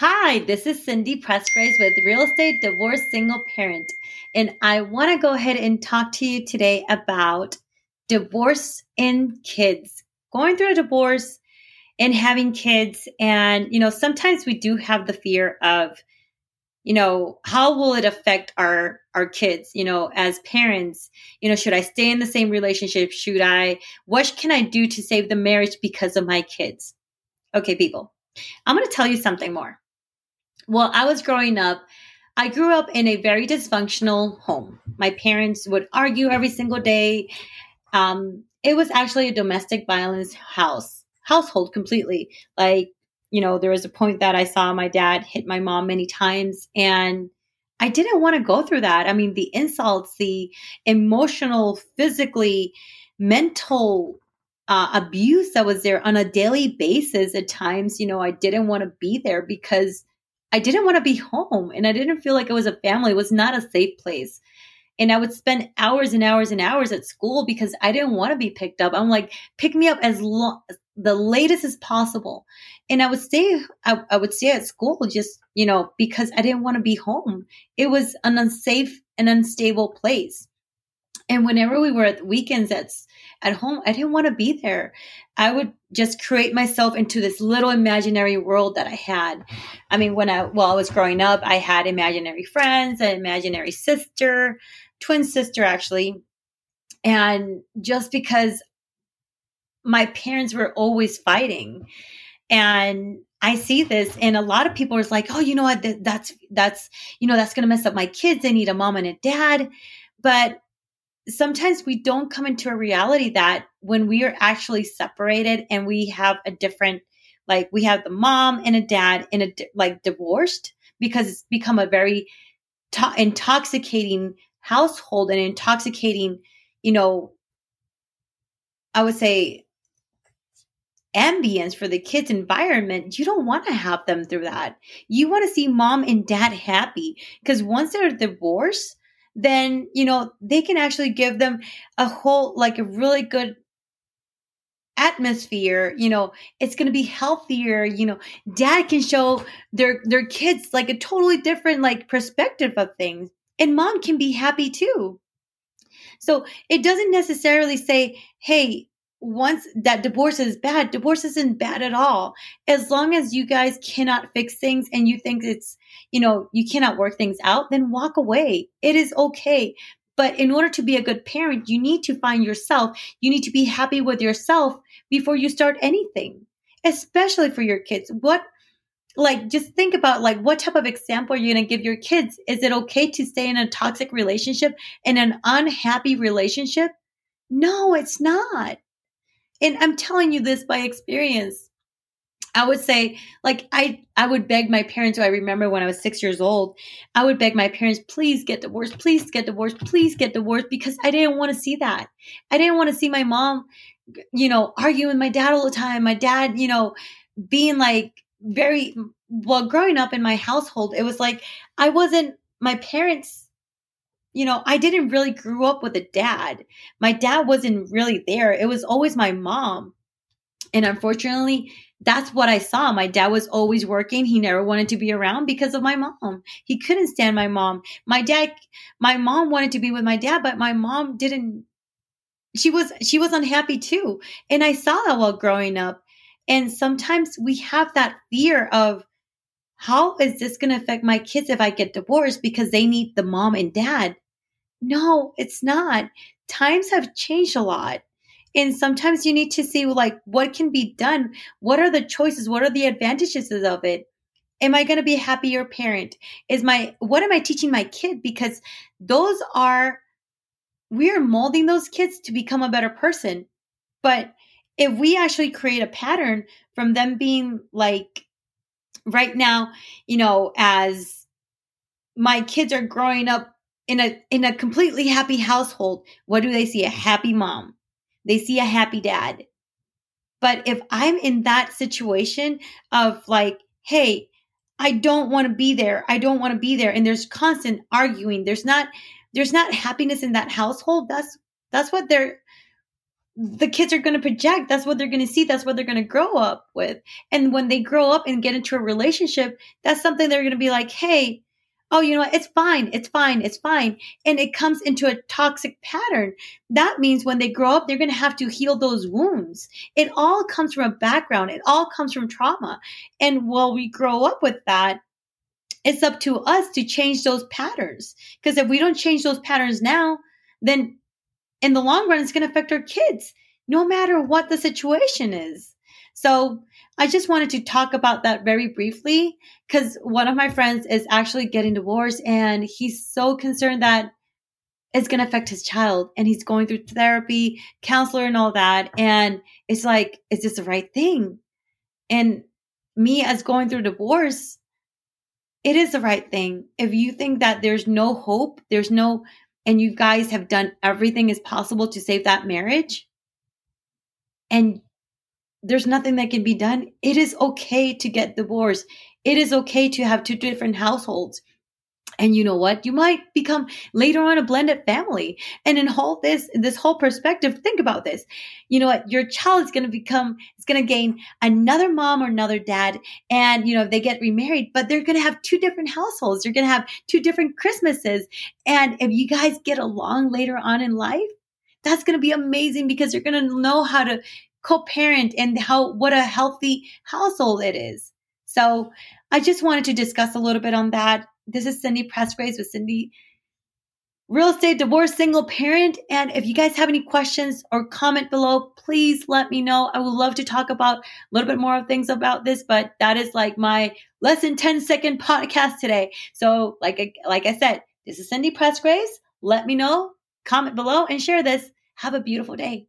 Hi, this is Cindy Pressgraves with Real Estate Divorce Single Parent, and I want to go ahead and talk to you today about divorce and kids. Going through a divorce and having kids, and you know, sometimes we do have the fear of, you know, how will it affect our our kids? You know, as parents, you know, should I stay in the same relationship? Should I? What can I do to save the marriage because of my kids? Okay, people I'm going to tell you something more. Well, I was growing up, I grew up in a very dysfunctional home. My parents would argue every single day. Um, it was actually a domestic violence house, household completely. Like, you know, there was a point that I saw my dad hit my mom many times and I didn't want to go through that. I mean, the insults, the emotional, physically, mental uh, abuse that was there on a daily basis. At times, you know, I didn't want to be there because I didn't want to be home and I didn't feel like it was a family. It was not a safe place. And I would spend hours and hours and hours at school because I didn't want to be picked up. I'm like, pick me up as long, the latest as possible. And I would stay, I, I would stay at school just, you know, because I didn't want to be home. It was an unsafe and unstable place. And whenever we were at weekends at at home, I didn't want to be there. I would just create myself into this little imaginary world that I had. I mean, when I while I was growing up, I had imaginary friends, an imaginary sister, twin sister actually. And just because my parents were always fighting and I see this and a lot of people are like, "Oh, you know what? That's that's you know, that's going to mess up my kids. They need a mom and a dad." But sometimes we don't come into a reality that when we are actually separated and we have a different like we have the mom and a dad in a like divorced because it's become a very to- intoxicating household and intoxicating you know i would say ambience for the kids environment you don't want to have them through that. You want to see mom and dad happy because once they're divorced then you know they can actually give them a whole like a really good atmosphere you know it's going to be healthier you know. Dad can show their their kids like a totally different like perspective of things and mom can be happy too. So it doesn't necessarily say hey once that divorce is bad, divorce isn't bad at all. As long as you guys cannot fix things and you think it's, you know, you cannot work things out, then walk away. It is okay. But in order to be a good parent, you need to find yourself. You need to be happy with yourself before you start anything, especially for your kids. What, like, just think about like what type of example are you going to give your kids? Is it okay to stay in a toxic relationship, in an unhappy relationship? No, it's not and I'm telling you this by experience. I would say, like, I, I would beg my parents. I remember when I was six years old, I would beg my parents, please get divorced, please get divorced, please get divorced, because I didn't want to see that. I didn't want to see my mom, you know, arguing with my dad all the time. My dad, you know, being like very, well, growing up in my household, it was like I wasn't, my parents you know, I didn't really grow up with a dad. My dad wasn't really there. It was always my mom. And unfortunately, that's what I saw. My dad was always working. He never wanted to be around because of my mom. He couldn't stand my mom. My dad, my mom wanted to be with my dad, but my mom didn't. She was she was unhappy too, and I saw that while growing up. And sometimes we have that fear of how is this going to affect my kids if I get divorced because they need the mom and dad? No, it's not. Times have changed a lot. And sometimes you need to see like what can be done. What are the choices? What are the advantages of it? Am I going to be a happier parent? Is my what am I teaching my kid because those are we are molding those kids to become a better person. But if we actually create a pattern from them being like right now, you know, as my kids are growing up in a in a completely happy household, what do they see? A happy mom. They see a happy dad. But if I'm in that situation of like, hey, I don't want to be there. I don't want to be there and there's constant arguing. There's not there's not happiness in that household. That's that's what they're the kids are going to project. That's what they're going to see. That's what they're going to grow up with. And when they grow up and get into a relationship, that's something they're going to be like, hey, oh, you know what? It's fine. It's fine. It's fine. And it comes into a toxic pattern. That means when they grow up, they're going to have to heal those wounds. It all comes from a background. It all comes from trauma. And while we grow up with that, it's up to us to change those patterns. Because if we don't change those patterns now, then in the long run, it's going to affect our kids, no matter what the situation is. So I just wanted to talk about that very briefly because one of my friends is actually getting divorced and he's so concerned that it's going to affect his child and he's going through therapy, counselor, and all that. And it's like, is this the right thing? And me, as going through divorce, it is the right thing. If you think that there's no hope, there's no and you guys have done everything as possible to save that marriage and there's nothing that can be done, it is okay to get divorced. It is okay to have two different households. And you know what? You might become later on a blended family. And in whole this this whole perspective, think about this. You know what? Your child is going to become is going to gain another mom or another dad, and you know they get remarried, but they're going to have two different households. You're going to have two different Christmases, and if you guys get along later on in life, that's going to be amazing because you're going to know how to co-parent and how what a healthy household it is. So I just wanted to discuss a little bit on that this is Cindy Pressgraves with Cindy Real Estate Divorce Single Parent. And if you guys have any questions or comment below, please let me know. I would love to talk about a little bit more of things about this, but that is like my less than 10 second podcast today. So like, like I said, this is Cindy Pressgraves. Let me know, comment below and share this. Have a beautiful day.